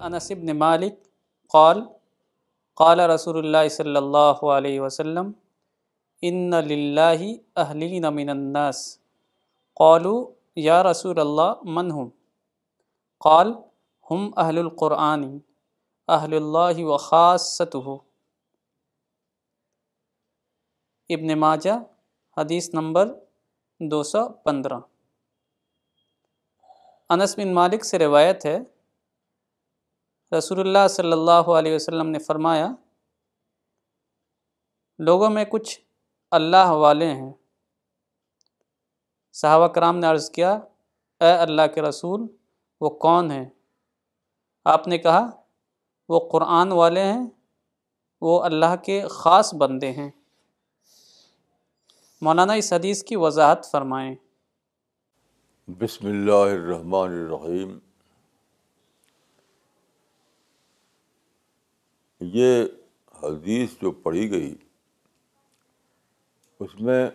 انس بن مالک قال قال رسول اللہ صلی اللہ علیہ وسلم، ان للہ اہلین من الناس قالوا، یا رسول اللہ، من ہم؟ قال، ہم اہل القرآن، اہل اللہ و خاصتہ ابن ماجہ، حدیث نمبر دو سو پندرہ۔ انس بن مالک سے روایت ہے، رسول اللہ صلی اللہ علیہ وسلم نے فرمایا، لوگوں میں کچھ اللہ والے ہیں۔ صحابہ کرام نے عرض کیا، اے اللہ کے رسول، وہ کون ہیں؟ آپ نے کہا، وہ قرآن والے ہیں، وہ اللہ کے خاص بندے ہیں۔ مولانا اس حدیث کی وضاحت فرمائیں۔ بسم اللہ الرحمن الرحیم۔ یہ حدیث جو پڑھی گئی، اس میں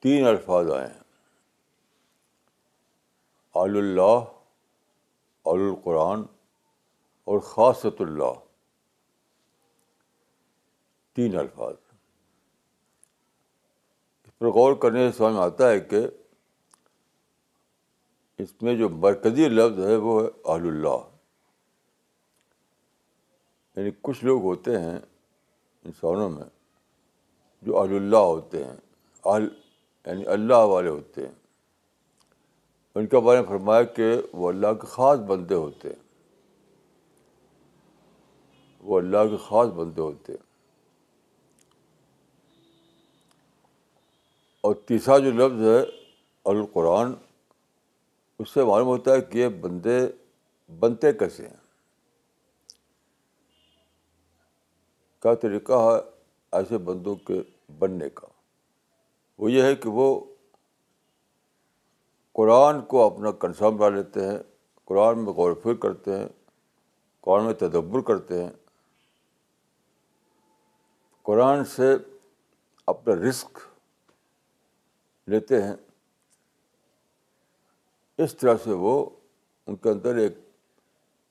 تین الفاظ آئے ہیں۔ آل اللہ، آل القرآن اور خاصت اللہ۔ تین الفاظ۔ اس پر غور کرنے سے سمجھ میں آتا ہے کہ اس میں جو مرکزی لفظ ہے وہ ہے آل اللہ۔ یعنی کچھ لوگ ہوتے ہیں انسانوں میں جو اہل اللہ ہوتے ہیں، اہل یعنی اللہ والے ہوتے ہیں۔ ان کے بارے میں فرمایا کہ وہ اللہ کے خاص بندے ہوتے ہیں۔ وہ اللہ کے خاص بندے ہوتے ہیں۔ اور تیسرا جو لفظ ہے القرآن، اس سے معلوم ہوتا ہے کہ یہ بندے بنتے کیسے ہیں۔ کیا طریقہ ہے ایسے بندوں کے بننے کا۔ وہ یہ ہے کہ وہ قرآن کو اپنا کنسرم ڈال لیتے ہیں، قرآن میں غور فکر کرتے ہیں، قرآن میں تدبر کرتے ہیں۔ قرآن سے اپنا رسک لیتے ہیں۔ اس طرح سے وہ ان کے اندر ایک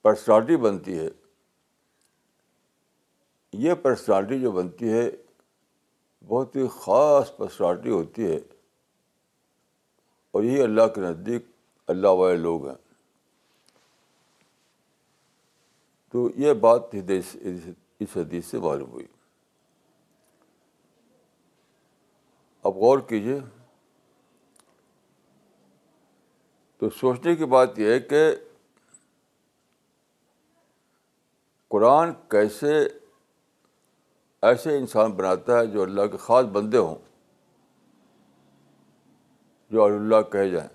پرسنالٹی بنتی ہے۔ یہ پرسنالٹی جو بنتی ہے، بہت ہی خاص پرسنالٹی ہوتی ہے۔ اور یہی اللہ کے نزدیک اللہ والے لوگ ہیں۔ تو یہ بات اس حدیث سے معلوم ہوئی۔ اب غور کیجیے۔ تو سوچنے کی بات یہ ہے کہ قرآن کیسے ایسے انسان بناتا ہے جو اللہ کے خاص بندے ہوں، جو اللہ کہے جائیں۔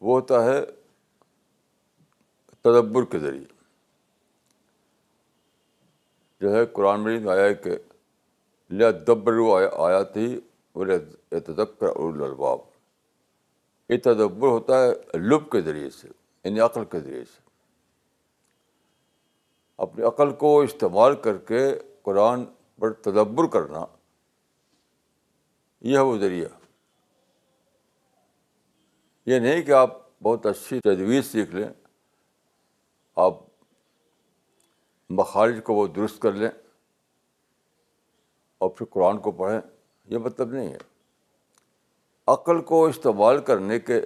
وہ ہوتا ہے تدبر کے ذریعے۔ جو ہے قرآن مجید میں آیا کہ لبر آیا تھی بولے تدکر الباب یہ تدبر ہوتا ہے لب کے ذریعے سے یعنی عقل کے ذریعے سے۔ اپنی عقل کو استعمال کر کے قرآن پر تدبر کرنا، یہ ہے وہ ذریعہ۔ یہ نہیں کہ آپ بہت اچھی تجویز سیکھ لیں، آپ مخارج کو وہ درست کر لیں اور پھر قرآن کو پڑھیں، یہ مطلب نہیں ہے۔ عقل کو استعمال کرنے کے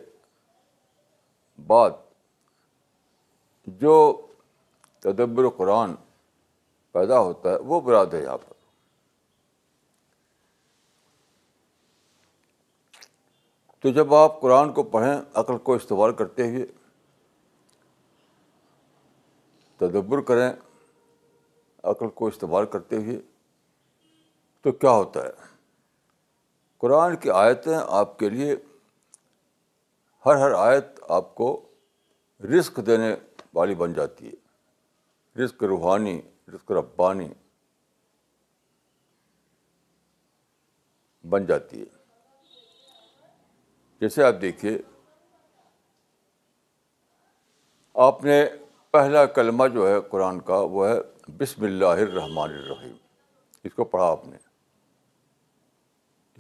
بعد جو تدبر قرآن پیدا ہوتا ہے، وہ براد ہے یہاں پر۔ تو جب آپ قرآن کو پڑھیں، عقل کو استعمال کرتے ہوئے تدبر کریں، عقل کو استعمال کرتے ہوئے، تو کیا ہوتا ہے؟ قرآن کی آیتیں آپ کے لیے ہر ہر آیت آپ کو رزق دینے والی بن جاتی ہے۔ رزق روحانی، رزق ربانی بن جاتی ہے۔ جیسے آپ دیکھیے، آپ نے پہلا کلمہ جو ہے قرآن کا وہ ہے بسم اللہ الرحمن الرحیم۔ اس کو پڑھا آپ نے۔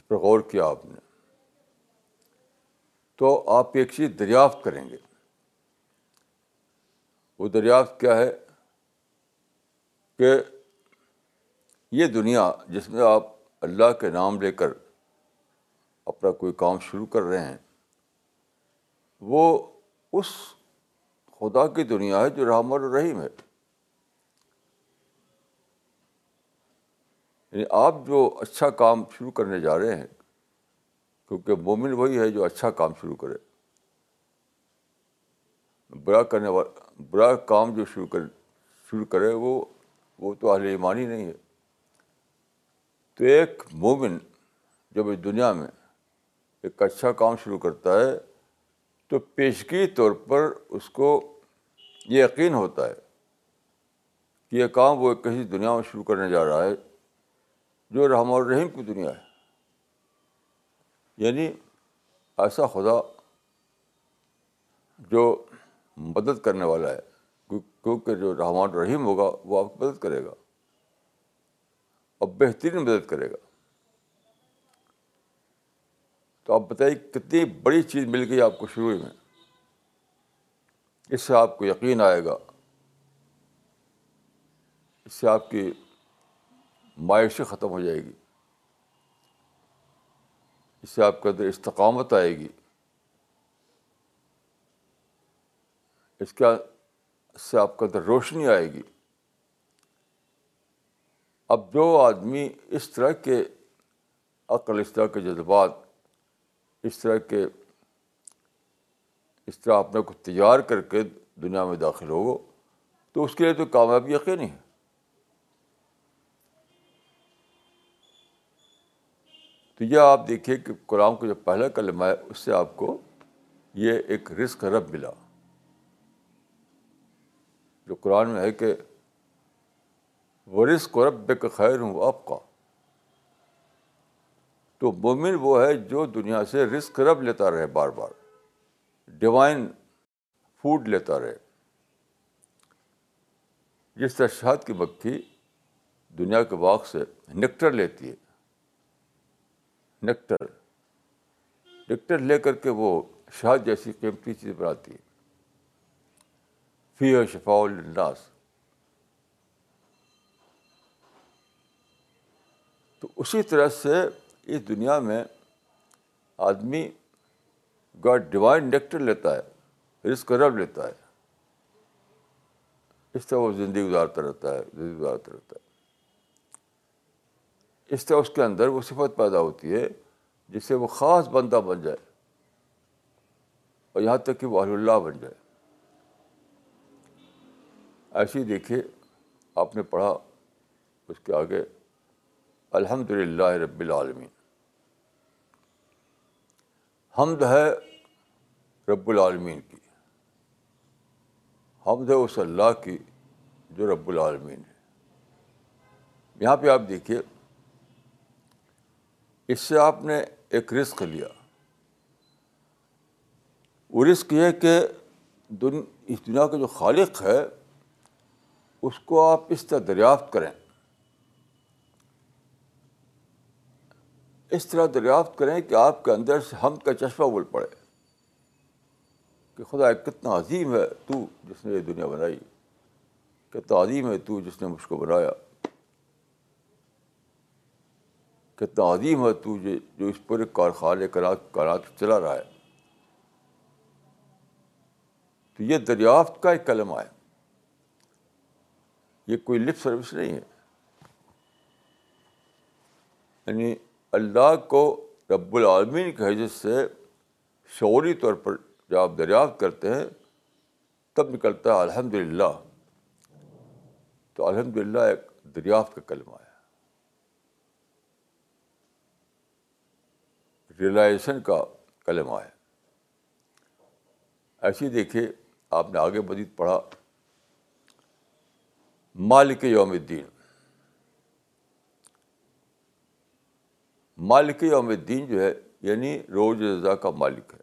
اس پر غور کیا آپ نے۔ تو آپ ایک چیز دریافت کریں گے۔ وہ دریافت کیا ہے کہ یہ دنیا جس میں آپ اللہ کے نام لے کر اپنا کوئی کام شروع کر رہے ہیں، وہ اس خدا کی دنیا ہے جو رحم الرحیم ہے۔ یعنی آپ جو اچھا کام شروع کرنے جا رہے ہیں، کیونکہ مومن وہی ہے جو اچھا کام شروع کرے۔ برا کرنے والا برا کام جو شروع کر، شروع کرے، وہ وہ تو اہل ایمانی نہیں ہے۔ تو ایک مومن جب اس دنیا میں ایک اچھا کام شروع کرتا ہے، تو پیشگی طور پر اس کو یہ یقین ہوتا ہے کہ یہ کام وہ کسی دنیا میں شروع کرنے جا رہا ہے۔ جو رحم الرحیم کی دنیا ہے۔ یعنی ایسا خدا جو مدد کرنے والا ہے، کیونکہ جو رحمان الرحیم ہوگا وہ آپ کی مدد کرے گا۔ اور بہترین مدد کرے گا۔ تو آپ بتائیے کتنی بڑی چیز مل گئی آپ کو شروع میں۔ اس سے آپ کو یقین آئے گا۔ اس سے آپ کی مایوسی ختم ہو جائے گی۔ اس سے آپ کے اندر استقامت آئے گی۔ اس کا اس سے آپ کے اندر روشنی آئے گی۔ اب جو آدمی اس طرح کے عقل، اس طرح کے جذبات، اس طرح کے، اس طرح اپنے کو تیار کر کے دنیا میں داخل ہو تو اس کے لیے تو کامیابی یقینی ہے۔ تو یہ آپ دیکھیے کہ قرآن کو جو پہلا کلمہ ہے، اس سے آپ کو یہ ایک رزق رب ملا۔ جو قرآن میں ہے کہ وہ رزق و رب کا خیر ہوں آپ کا تو مومن وہ ہے جو دنیا سے رزق رب لیتا رہے بار بار۔ ڈیوائن فوڈ لیتا رہے۔ جس طرح شہد کی مکھی دنیا کے باغ سے نیکٹر لیتی ہے۔ نیکٹر نیکٹر لے کر کے وہ شہد جیسی قیمتی چیز بناتی ہے فی شفاء الناس تو اسی طرح سے اس دنیا میں آدمی گاڈ ڈیوائن نیکٹر لیتا ہے رسک رب لیتا ہے۔ اس طرح وہ زندگی گزارتا رہتا ہے، زندگی گزارتا رہتا ہے۔ اس طرح اس کے اندر وہ صفت پیدا ہوتی ہے جس سے وہ خاص بندہ بن جائے اور یہاں تک کہ وہ اہل اللہ بن جائے۔ ایسے ہی دیکھیے، آپ نے پڑھا اس کے آگے الحمد للہ رب العالمین۔ حمد ہے رب العالمین کی۔ حمد ہے اس اللہ کی جو رب العالمین ہے۔ یہاں پہ آپ دیکھیے اس سے آپ نے ایک رزق لیا۔ وہ رزق یہ کہ دن، اس دنیا کا جو خالق ہے، اس کو آپ اس طرح دریافت کریں۔ اس طرح دریافت کریں کہ آپ کے اندر سے ہم کا چشمہ بول پڑے کہ خدا، کتنا عظیم ہے تو جس نے یہ دنیا بنائی، کتنا عظیم ہے تو جس نے مجھ کو بنایا۔ کتنا عظیم ہے تو جو اس پورے کارخانے کارات چلا رہا ہے۔ تو یہ دریافت کا ایک کلمہ ہے یہ کوئی لپ سروس نہیں ہے۔ یعنی اللہ کو رب العالمین کی حیثیت سے شعوری طور پر جب آپ دریافت کرتے ہیں، تب نکلتا ہے الحمد للہ تو الحمد للہ ایک دریافت کا کلمہ ہے ریلائزیشن کا کلمہ ہے۔ ایسے دیکھیے، آپ نے آگے مزید پڑھا۔ مالک یوم الدین۔ مالک یوم الدین جو ہے یعنی روز رضا کا مالک ہے۔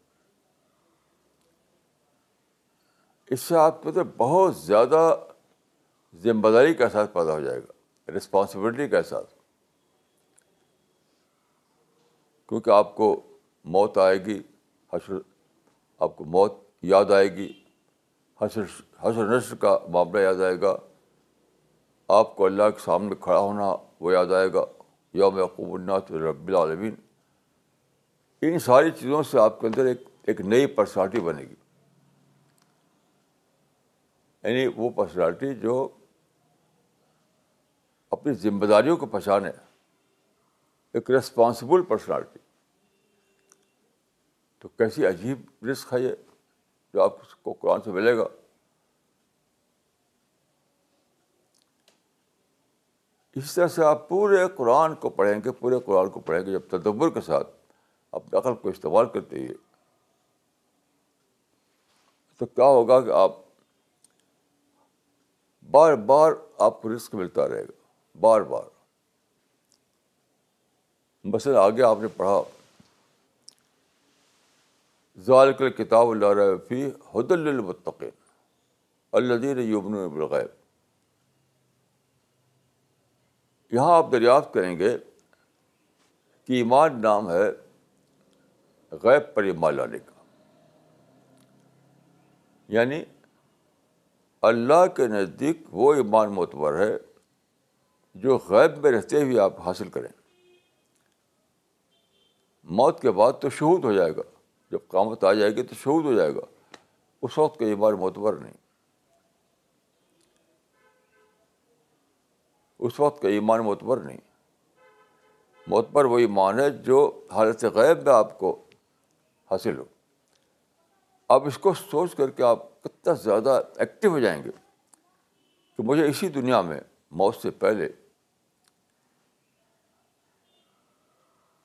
اس سے آپ کے اندر بہت زیادہ ذمہ داری کا احساس پیدا ہو جائے گا رسپانسبلٹی کا احساس کیونکہ آپ کو موت آئے گی، حشر، آپ کو موت یاد آئے گی، حشر حشر نشر کا معاملہ یاد آئے گا۔ آپ کو اللہ کے سامنے کھڑا ہونا وہ یاد آئے گا۔ یوم یقوب الناس رب العالمین۔ ان ساری چیزوں سے آپ کے اندر ایک ایک نئی پرسنالٹی بنے گی۔ یعنی وہ پرسنالٹی جو اپنی ذمہ داریوں کو پہچانے۔ ایک ریسپانسبل پرسنالٹی تو کیسی عجیب رسک ہے یہ جو آپ کو قرآن سے ملے گا۔ اس طرح سے آپ پورے قرآن کو پڑھیں گے، پورے قرآن کو پڑھیں گے جب تدبر کے ساتھ اپنے عقل کو استعمال کرتے ہوئے۔ تو کیا ہوگا کہ آپ بار بار آپ کو رسک ملتا رہے گا، بار بار۔ مثلاً آگے آپ نے پڑھا، ذالک کتاب اللہ فی حد المطقین الدین یوبن بالغیب۔ یہاں آپ دریافت کریں گے کہ ایمان نام ہے غیب پر ایمان لانے کا۔ یعنی اللہ کے نزدیک وہ ایمان معتبر ہے جو غیب میں رہتے ہوئے آپ حاصل کریں۔ موت کے بعد تو شہود ہو جائے گا۔ جب قامت آ جائے گی تو شہود ہو جائے گا۔ اس وقت کا ایمان معتبر نہیں۔ اس وقت کا ایمان معتبر نہیں۔ معتبر وہ ایمان ہے جو حالت غیب میں آپ کو حاصل ہو۔ اب اس کو سوچ کر کے آپ کتنا زیادہ ایکٹیو ہو جائیں گے کہ مجھے اسی دنیا میں موت سے پہلے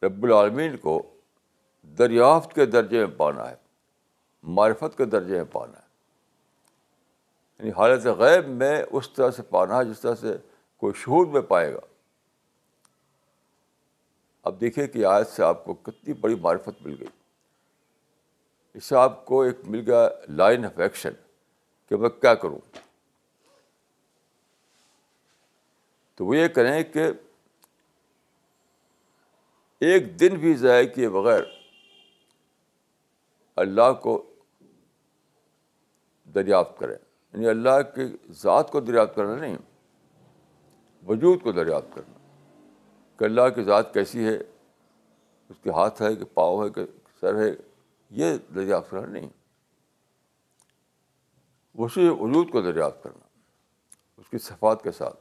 رب العالمین کو دریافت کے درجے میں پانا ہے، معرفت کے درجے میں پانا ہے۔ یعنی حالت غیب میں اس طرح سے پانا ہے جس طرح سے کوئی شہود میں پائے گا۔ اب دیکھیے کہ آج سے آپ کو کتنی بڑی معرفت مل گئی۔ اس سے آپ کو ایک مل گیا لائن آف ایکشن کہ میں کیا کروں۔ تو وہ یہ کریں کہ ایک دن بھی ضائع کیے بغیر اللہ کو دریافت کریں۔ یعنی اللہ کی ذات کو دریافت کرنا نہیں، وجود کو دریافت کرنا۔ کہ اللہ کی ذات کیسی ہے، اس کے ہاتھ ہے، کہ پاؤ ہے، کہ سر ہے، یہ دریافت کرنا نہیں۔ اسی وجود کو دریافت کرنا، اس کی صفات کے ساتھ۔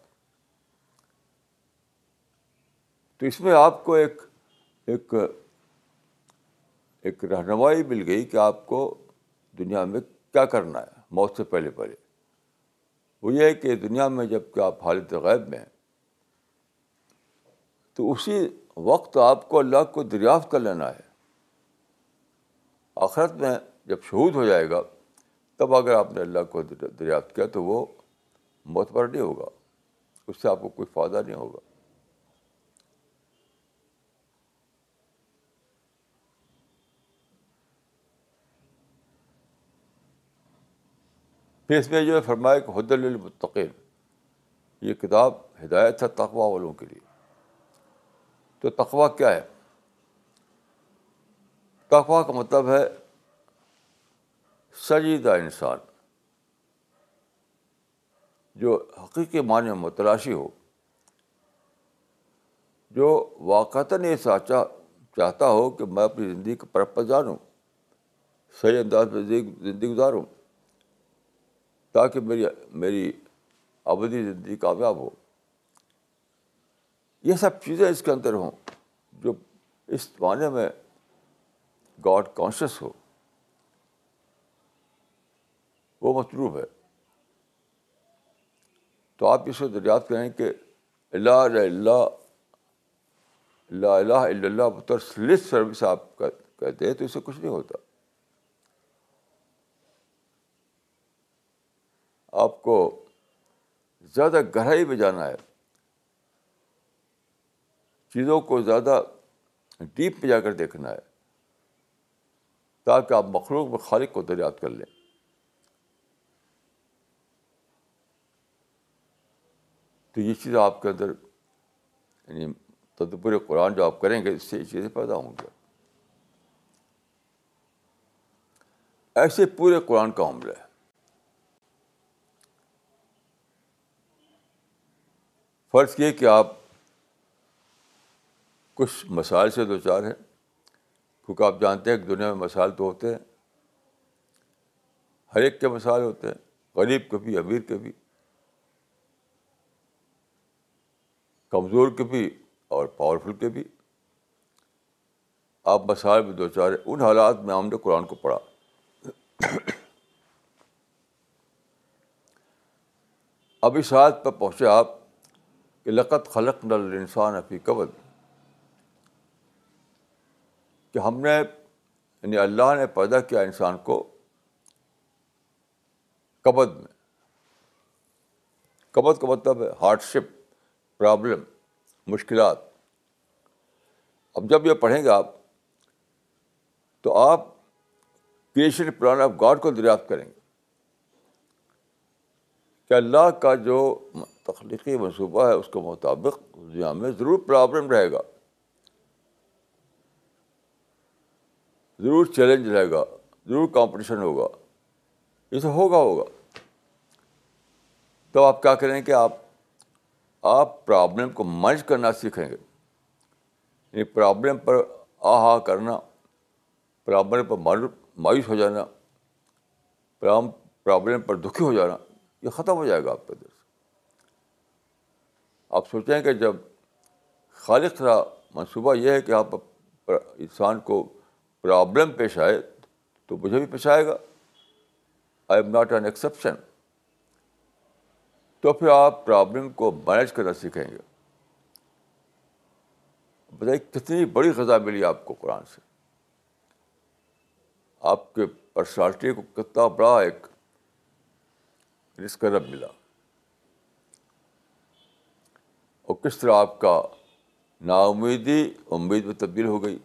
تو اس میں آپ کو ایک ایک ایک رہنمائی مل گئی کہ آپ کو دنیا میں کیا کرنا ہے، موت سے پہلے پہلے۔ وہ یہ ہے کہ دنیا میں جبکہ آپ حالت غیب میں ہیں، تو اسی وقت آپ کو اللہ کو دریافت کر لینا ہے۔ آخرت میں جب شہود ہو جائے گا، تب اگر آپ نے اللہ کو دریافت کیا تو وہ معتبر نہیں ہوگا، اس سے آپ کو کوئی فائدہ نہیں ہوگا۔ پھر اس میں جو ہے فرمایا کہ حد المتقین یہ کتاب ہدایت ہے تقوا والوں کے لیے۔ تو تقوا کیا ہے؟ تقوا کا مطلب ہے سجیدہ انسان جو حقیقی معنی میں متلاشی ہو، جو واقعتاً یہ سانچا چاہتا ہو کہ میں اپنی زندگی کو پرپز جانوں، صحیح انداز میں زندگی گزاروں۔ تاکہ میری میری ابدی زندگی کامیاب ہو۔ یہ سب چیزیں اس کے اندر ہوں جو اس معنی میں گاڈ کانشیس ہو۔ وہ مطلوب ہے۔ تو آپ اس کو دریافت کریں کہ اللہ اللہ اللہ اللہ اللہ، بطور سلس سروس آپ کہتے ہیں تو اس سے کچھ نہیں ہوتا۔ آپ کو زیادہ گہرائی میں جانا ہے، چیزوں کو زیادہ ڈیپ میں جا کر دیکھنا ہے، تاکہ آپ مخلوق میں خالق کو دریافت کر لیں۔ تو یہ چیز آپ کے اندر یعنی تدبر قرآن جو آپ کریں گے، اس سے یہ چیزیں پیدا ہوں گی۔ ایسے پورے قرآن کا عمل ہے۔ فرض کیے کہ آپ کچھ مسائل سے دو چار ہیں، کیونکہ آپ جانتے ہیں کہ دنیا میں مسائل تو ہوتے ہیں، ہر ایک کے مسائل ہوتے ہیں، غریب کے بھی، امیر کے بھی، کمزور کے بھی اور پاورفل کے بھی، آپ مسائل میں دو چار ان حالات میں ہم نے قرآن کو پڑھا۔ اب اس حالت پر پہنچے آپ کہ لقت خلق نل انسان افی قبل کہ ہم نے یعنی اللہ نے پیدا کیا انسان کو قبد میں۔ قبد کا مطلب ہے ہارڈ شپ پرابلم، مشکلات۔ اب جب یہ پڑھیں گے آپ، تو آپ کریشن پلان آف گاڈ کو دریافت کریں گے۔ کہ اللہ کا جو تخلیقی منصوبہ ہے اس کے مطابق دنیا میں ضرور پرابلم رہے گا۔ ضرور چیلنج رہے گا، ضرور کمپٹیشن ہوگا۔ یہ تو ہوگا ہوگا۔ تو آپ کیا کریں کہ آپ آپ پرابلم کو مرج کرنا سیکھیں گے۔ یعنی پرابلم پر آ ہا کرنا، پرابلم پر مایوس ہو جانا، پرابلم پر دکھی ہو جانا۔ یہ ختم ہو جائے گا آپ کے دل سے آپ سوچیں کہ جب خالق کا منصوبہ یہ ہے کہ آپ انسان کو پرابلم پیش آئے تو مجھے بھی پیش آئے گا۔ I am not an exception تو پھر آپ پرابلم کو مینیج کرنا سیکھیں گے۔ بتائیے کتنی بڑی غذا ملی آپ کو قرآن سے؟ آپ کے پرسنالٹی کو کتنا بڑا ایک رسک ملا اور کس طرح آپ کا نا امیدی امید میں تبدیل ہو گئی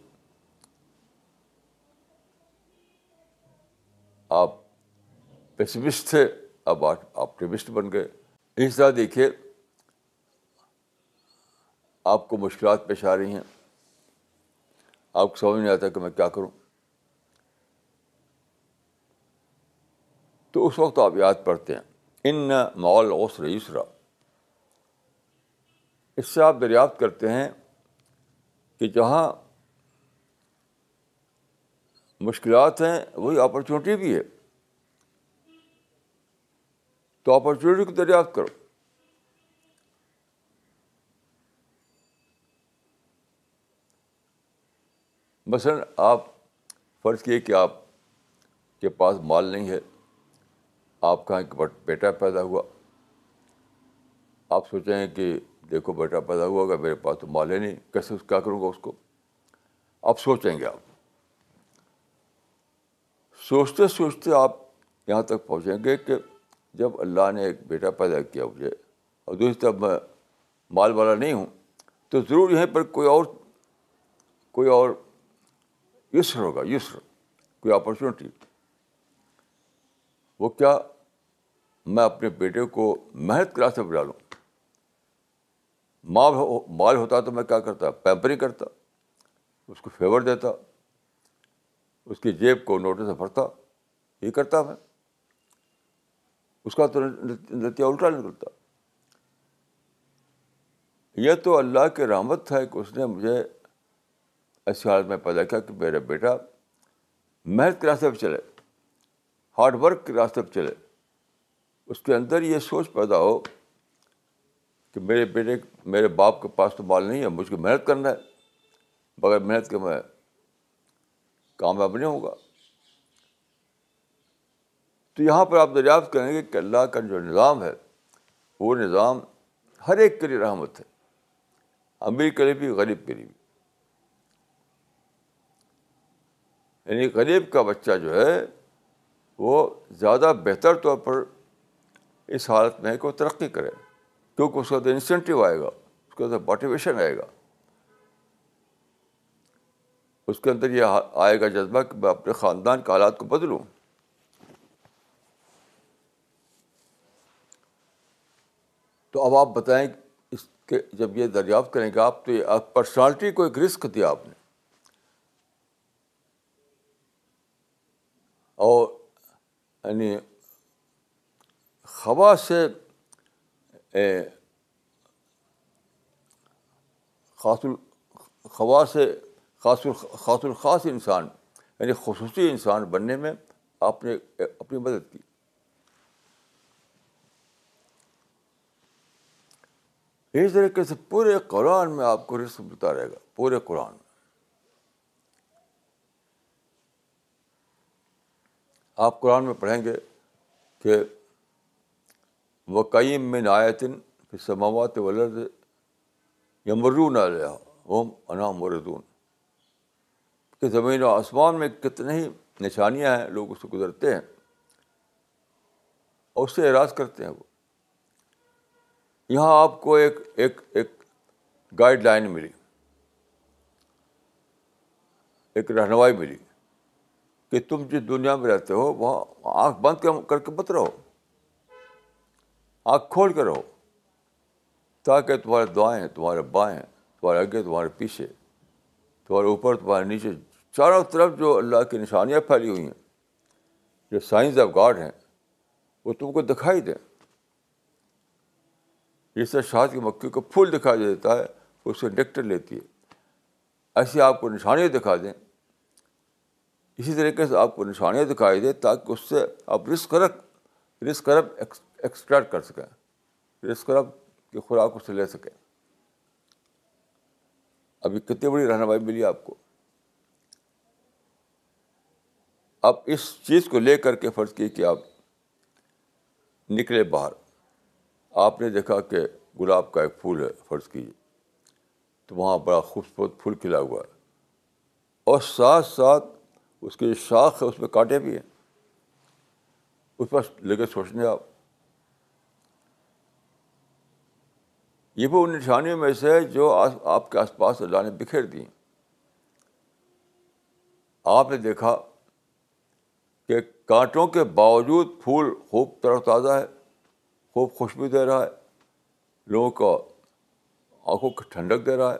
آپ پیسمسٹ تھے اب آپٹیمسٹ بن گئے اس طرح دیکھیے آپ کو مشکلات پیش آ رہی ہیں آپ کو سمجھ نہیں آتا کہ میں کیا کروں تو اس وقت آپ یاد پڑھتے ہیں ان مول اوسر یسرا اس سے آپ دریافت کرتے ہیں کہ جہاں مشکلات ہیں، وہی اپرچونیٹی بھی ہے۔ تو اپرچونیٹی کو دریافت کرو۔ مثلاً آپ فرض کیے کہ آپ کے پاس مال نہیں ہے۔ آپ کا ایک بیٹا پیدا ہوا۔ آپ سوچیں کہ دیکھو بیٹا پیدا ہوا ہوگا میرے پاس تو مال ہے نہیں، کیسے کیا کروں گا اس کو؟ آپ سوچیں گے آپ۔ سوچتے سوچتے آپ یہاں تک پہنچیں گے کہ جب اللہ نے ایک بیٹا پیدا کیا مجھے، اور دوسری طرف میں مال والا نہیں ہوں، تو ضرور یہیں پر کوئی اور کوئی اور یسر ہوگا، یسر، کوئی اپرچونیٹی وہ کیا میں اپنے بیٹے کو محنت کلاس میں بلا لوں ماں مال ہوتا تو میں کیا کرتا؟ پیمپرنگ کرتا، اس کو فیور دیتا، اس کی جیب کو نوٹس سے بھرتا، یہ کرتا میں۔ اس کا تو نتیجہ الٹا نکلتا۔ یہ تو اللہ کی رحمت تھا کہ اس نے مجھے ایسی حالت میں پیدا کیا کہ میرا بیٹا محنت کے راستے پہ چلے ہارڈ ورک کے راستے پہ چلے۔ اس کے اندر یہ سوچ پیدا ہو کہ میرے بیٹے میرے باپ کے پاس تو مال نہیں ہے، مجھ کو محنت کرنا ہے۔ بغیر محنت کے میں کامیاب نہیں ہوگا۔ تو یہاں پر آپ دریافت کریں گے کہ اللہ کا جو نظام ہے، وہ نظام ہر ایک کے لیے رحمت ہے۔ امیر کے لیے بھی، غریب کے لیے بھی۔ یعنی غریب کا بچہ جو ہے، وہ زیادہ بہتر طور پر اس حالت میں ہے کہ وہ ترقی کرے، کیونکہ اس کا تو انسینٹیو آئے گا، اس کا تو موٹیویشن آئے گا۔ اس کے اندر یہ آئے گا جذبہ کہ میں اپنے خاندان کے حالات کو بدلوں۔ تو اب آپ بتائیں اس کے جب یہ دریافت کریں گے آپ، تو یہ پرسنالٹی کو ایک رسک دیا آپ نے۔ اور یعنی خوا سے خاص الخوا سے خاص خاص الخاص انسان یعنی خصوصی انسان بننے میں آپ نے اپنی مدد کی۔ اس طریقے سے پورے قرآن میں آپ کو رسک ملتا رہے گا، پورے قرآن میں۔ آپ قرآن میں پڑھیں گے کہ وقیم میں نایتن پھر سماوات ولد یمرون علیہ اوم انام مردون۔ کہ زمین و آسمان میں کتنے ہی نشانیاں ہیں، لوگ اس سے گزرتے ہیں اور اس سے اعراض کرتے ہیں وہ۔ یہاں آپ کو ایک ایک ایک گائیڈ لائن ملی۔ ایک رہنمائی ملی کہ تم جس دنیا میں رہتے ہو، وہاں آنکھ بند کر کے مت رہو۔ آنکھ کھول کے رہو تاکہ تمہارے دعائیں تمہارے بائیں تمہارے آگے تمہارے پیچھے۔ تمہارے اوپر، تمہارے نیچے، چاروں طرف جو اللہ کی نشانیاں پھیلی ہوئی ہیں، جو سائنس آف گاڈ ہیں، وہ تم کو دکھائی دیں۔ جس طرح شاد کی مکھی کو پھول دکھائی دیتا ہے اس سے نیکٹر لیتی ہے۔ ایسی آپ کو نشانیاں دکھا دیں۔ اسی طریقے سے آپ کو نشانیاں دکھائی دیں، تاکہ اس سے آپ رسک کرب رسک کرب ایکسٹریکٹ کر سکیں رسک کرب کی خوراک اس سے لے سکیں۔ ابھی کتنی بڑی رہنمائی ملی آپ کو۔ اب اس چیز کو لے کر کے فرض کی کہ آپ نکلے باہر۔ آپ نے دیکھا کہ گلاب کا ایک پھول ہے، فرض کیجیے۔ تو وہاں بڑا خوبصورت پھول کھلا ہوا ہے۔ اور ساتھ ساتھ اس کی جو شاخ ہے، اس میں کانٹے بھی ہیں۔ اس پر لے سوچنے آپ۔ یہ بھی ان نشانیوں میں سے جو آپ کے آس پاس اللہ نے بکھیر دی۔ آپ نے دیکھا کہ کانٹوں کے باوجود پھول خوب تر و تازہ ہے، خوب خوشبو دے رہا ہے، لوگوں کو آنکھوں کو ٹھنڈک دے رہا ہے۔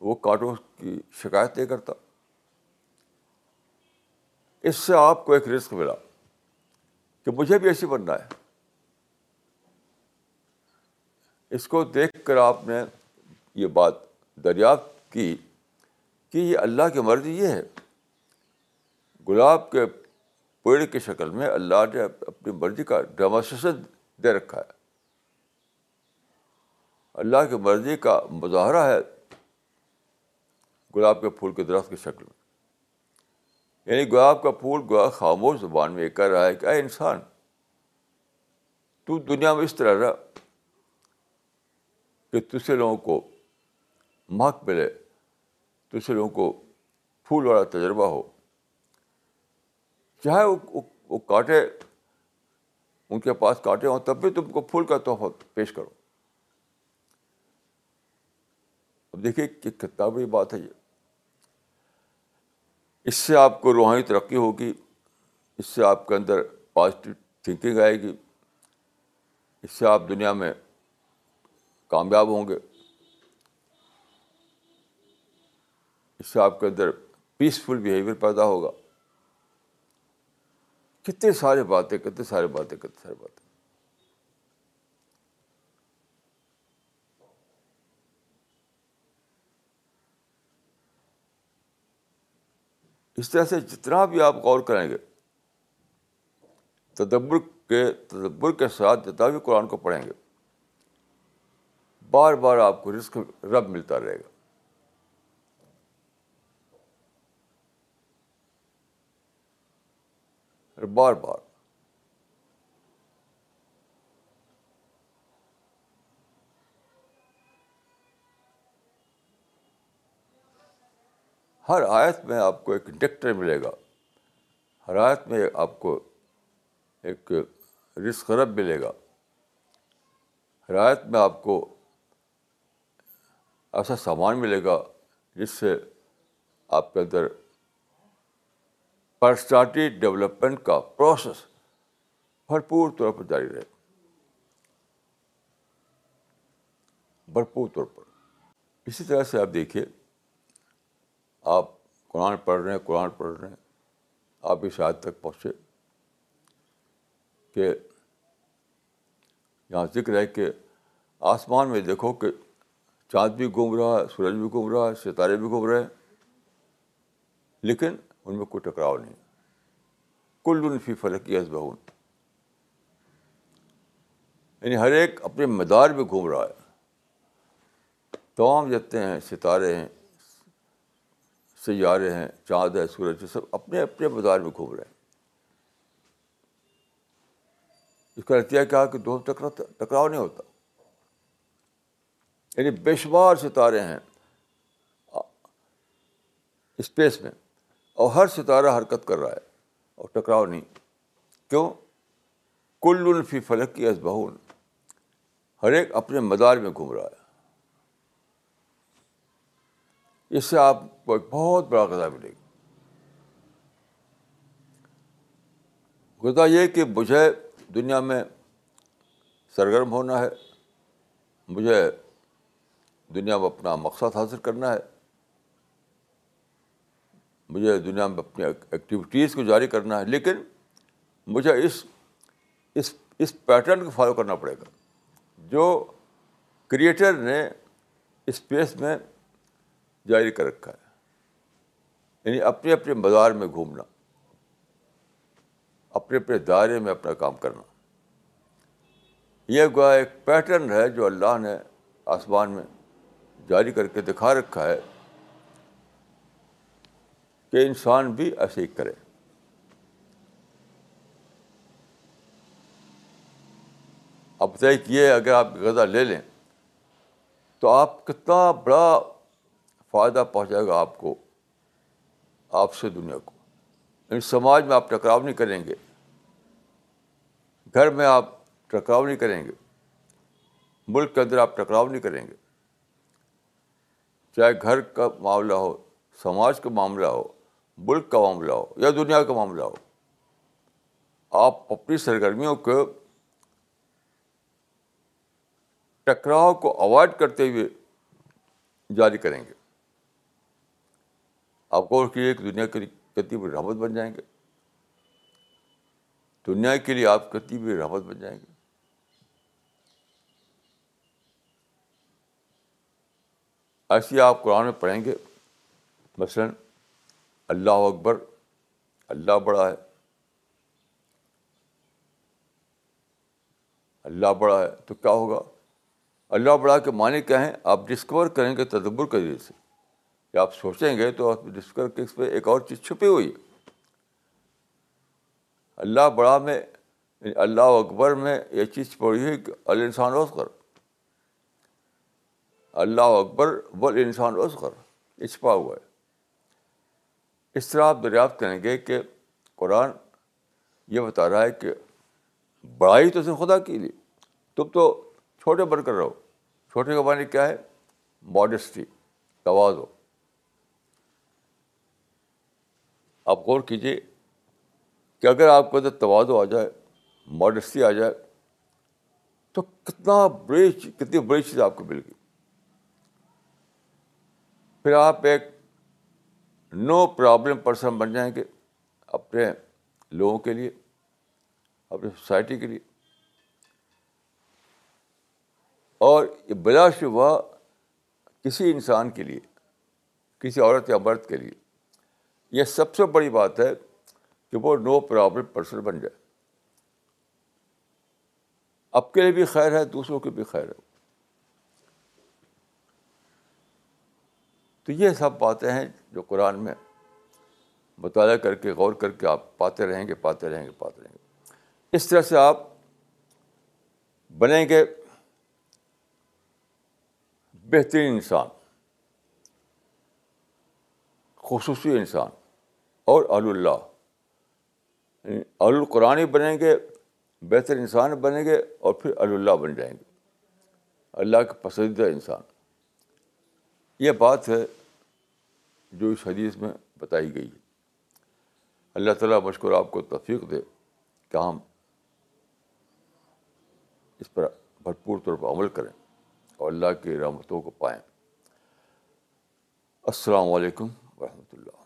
وہ کانٹوں کی شکایت نہیں کرتا۔ اس سے آپ کو ایک رسک ملا کہ مجھے بھی ایسی بننا ہے۔ اس کو دیکھ کر آپ نے یہ بات دریافت کی کہ یہ اللہ کی مرضی یہ ہے۔ گلاب کے پیڑ کی شکل میں اللہ نے اپنی مرضی کا ڈیمانسٹریشن دے رکھا ہے۔ اللہ کی مرضی کا مظاہرہ ہے گلاب کے پھول کے درخت کی شکل میں۔ یعنی گلاب کا پھول گوا خاموش زبان میں یہ کہہ رہا ہے کہ اے انسان، تو دنیا میں اس طرح رہ۔ کہ دوسرے لوگوں کو مہک ملے دوسرے لوگوں کو پھول والا تجربہ ہو چاہے وہ کانٹے ان کے پاس کانٹے ہوں تب بھی تم کو پھول کا تحفہ پیش کرو اب دیکھیے کہ کتنا بڑی بات ہے یہ اس سے آپ کو روحانی ترقی ہوگی اس سے آپ کے اندر پازیٹیو تھنکنگ آئے گی اس سے آپ دنیا میں کامیاب ہوں گے۔ اس سے آپ کے اندر پیسفل بیہیویئر پیدا ہوگا۔ کتنے سارے باتیں کتنے سارے باتیں کتنے سارے باتیں۔ اس طرح سے جتنا بھی آپ غور کریں گے، تدبر کے تدبر کے ساتھ جتنا بھی قرآن کو پڑھیں گے بار بار آپ کو رزق رب ملتا رہے گا۔ بار بار۔ ہر آیت میں آپ کو ایک ڈکٹر ملے گا۔ ہر آیت میں آپ کو ایک رزق رب ملے گا۔ ہر آیت میں آپ کو ایسا سامان ملے گا جس سے آپ کے اندر پرسنالٹی ڈیولپمنٹ کا پروسیس بھرپور طور پر جاری رہے۔ بھرپور طور پر۔ اسی طرح سے آپ دیکھیے، آپ قرآن پڑھ رہے ہیں، قرآن پڑھ رہے ہیں، آپ اس حد تک پہنچے کہ یہاں ذکر ہے کہ آسمان میں دیکھو کہ چاند بھی گھوم رہا ہے، سورج بھی گھوم رہا ہے، ستارے بھی گھوم رہے ہیں۔ لیکن ان میں کوئی ٹکراؤ نہیں۔ کل فی فلکی ازبہن یعنی ہر ایک اپنے مدار میں گھوم رہا ہے۔ تمام جتنے ہیں، ستارے ہیں، سیارے ہیں، چاند ہے، سورج سب اپنے اپنے مدار میں گھوم رہے ہیں۔ اس کا نتیجہ کیا کہ دو ٹکرا ٹکراؤ نہیں ہوتا۔ یعنی بے شمار ستارے ہیں۔ اسپیس میں۔ اور ہر ستارہ حرکت کر رہا ہے۔ اور ٹکراؤ نہیں۔ کیوں؟ کل الفی فلک کی ازبہون ہر ایک اپنے مدار میں گھوم رہا ہے۔ اس سے آپ کو ایک بہت بڑا غذا ملے گا غذا یہ کہ مجھے دنیا میں سرگرم ہونا ہے۔ مجھے دنیا میں اپنا مقصد حاصل کرنا ہے۔ مجھے دنیا میں اپنی ایکٹیویٹیز کو جاری کرنا ہے، لیکن مجھے اس اس اس پیٹرن کو فالو کرنا پڑے گا۔ جو کریٹر نے اسپیس میں جاری کر رکھا ہے یعنی اپنے اپنے بازار میں گھومنا، اپنے اپنے دائرے میں اپنا کام کرنا۔ یہ گویا ایک پیٹرن ہے جو اللہ نے آسمان میں جاری کر کے دکھا رکھا ہے کہ انسان بھی ایسے ہی کرے۔ اب طے کیے اگر آپ غذا لے لیں تو آپ کتنا بڑا فائدہ پہنچائے گا آپ کو، آپ سے دنیا کو۔ یعنی سماج میں آپ ٹکراؤ نہیں کریں گے، گھر میں آپ ٹکراؤ نہیں کریں گے، ملک کے اندر آپ ٹکراؤ نہیں کریں گے۔ چاہے گھر کا معاملہ ہو، سماج کا معاملہ ہو، ملک کا معاملہ ہو یا دنیا کا معاملہ ہو، آپ اپنی سرگرمیوں کو ٹکراؤ کو اوائڈ کرتے ہوئے جاری کریں گے۔ آپ کو کہ دنیا کے لیے کتنی بڑی رحمت بن جائیں گے۔ دنیا کے لیے آپ کتنی بڑی رحمت بن جائیں گے۔ ایسی آپ قرآن میں پڑھیں گے، مثلاً اللہ اکبر، اللہ بڑا ہے، اللہ بڑا ہے، تو کیا ہوگا؟ اللہ بڑا کے معنی کیا ہیں؟ آپ ڈسکور کریں گے، تدبر کے ذریعے سے۔ کہ آپ سوچیں گے تو آپ ڈسکور کے اس پہ ایک اور چیز چھپی ہوئی ہے۔ اللہ بڑا میں یعنی اللہ اکبر میں یہ چیز پڑھی ہے کہ الانسان کر اللہ اکبر بل انسان کر یہ ہوا ہے۔ اس طرح آپ دریافت کریں گے کہ قرآن یہ بتا رہا ہے کہ بڑائی تو سے خدا کی لیے تم تو چھوٹے بن کر رہو۔ چھوٹے کا معنی کیا ہے؟ ماڈسٹی توازو آپ غور کیجیے کہ اگر آپ کو اندر توازو آ جائے ماڈسٹی آ جائے، تو کتنا بڑی کتنی بڑی چیز آپ کو مل گئی۔ پھر آپ ایک نو پرابلم پرسن بن جائیں گے اپنے لوگوں کے لیے، اپنی سوسائٹی کے لیے۔ اور یہ بلا شبہ کسی انسان کے لیے، کسی عورت یا مرد کے لیے۔ یہ سب سے بڑی بات ہے کہ وہ نو پرابلم پرسن بن جائے۔ اب کے لیے بھی خیر ہے، دوسروں کے بھی خیر ہے۔ تو یہ سب باتیں ہیں جو قرآن میں مطالعہ کر کے، غور کر کے آپ پاتے رہیں گے، پاتے رہیں گے، پاتے رہیں گے۔ اس طرح سے آپ بنیں گے بہترین انسان، خصوصی انسان اور اللہ۔ یعنی القرآن بنیں گے، بہتر انسان بنیں گے اور پھر اللہ بن جائیں گے۔ اللہ کے پسندیدہ انسان۔ یہ بات ہے جو اس حدیث میں بتائی گئی ہے۔ اللہ تعالیٰ مشکور آپ کو توفیق دے کہ ہم اس پر بھرپور طور پر عمل کریں اور اللہ کی رحمتوں کو پائیں۔ السلام علیکم ورحمۃ اللہ۔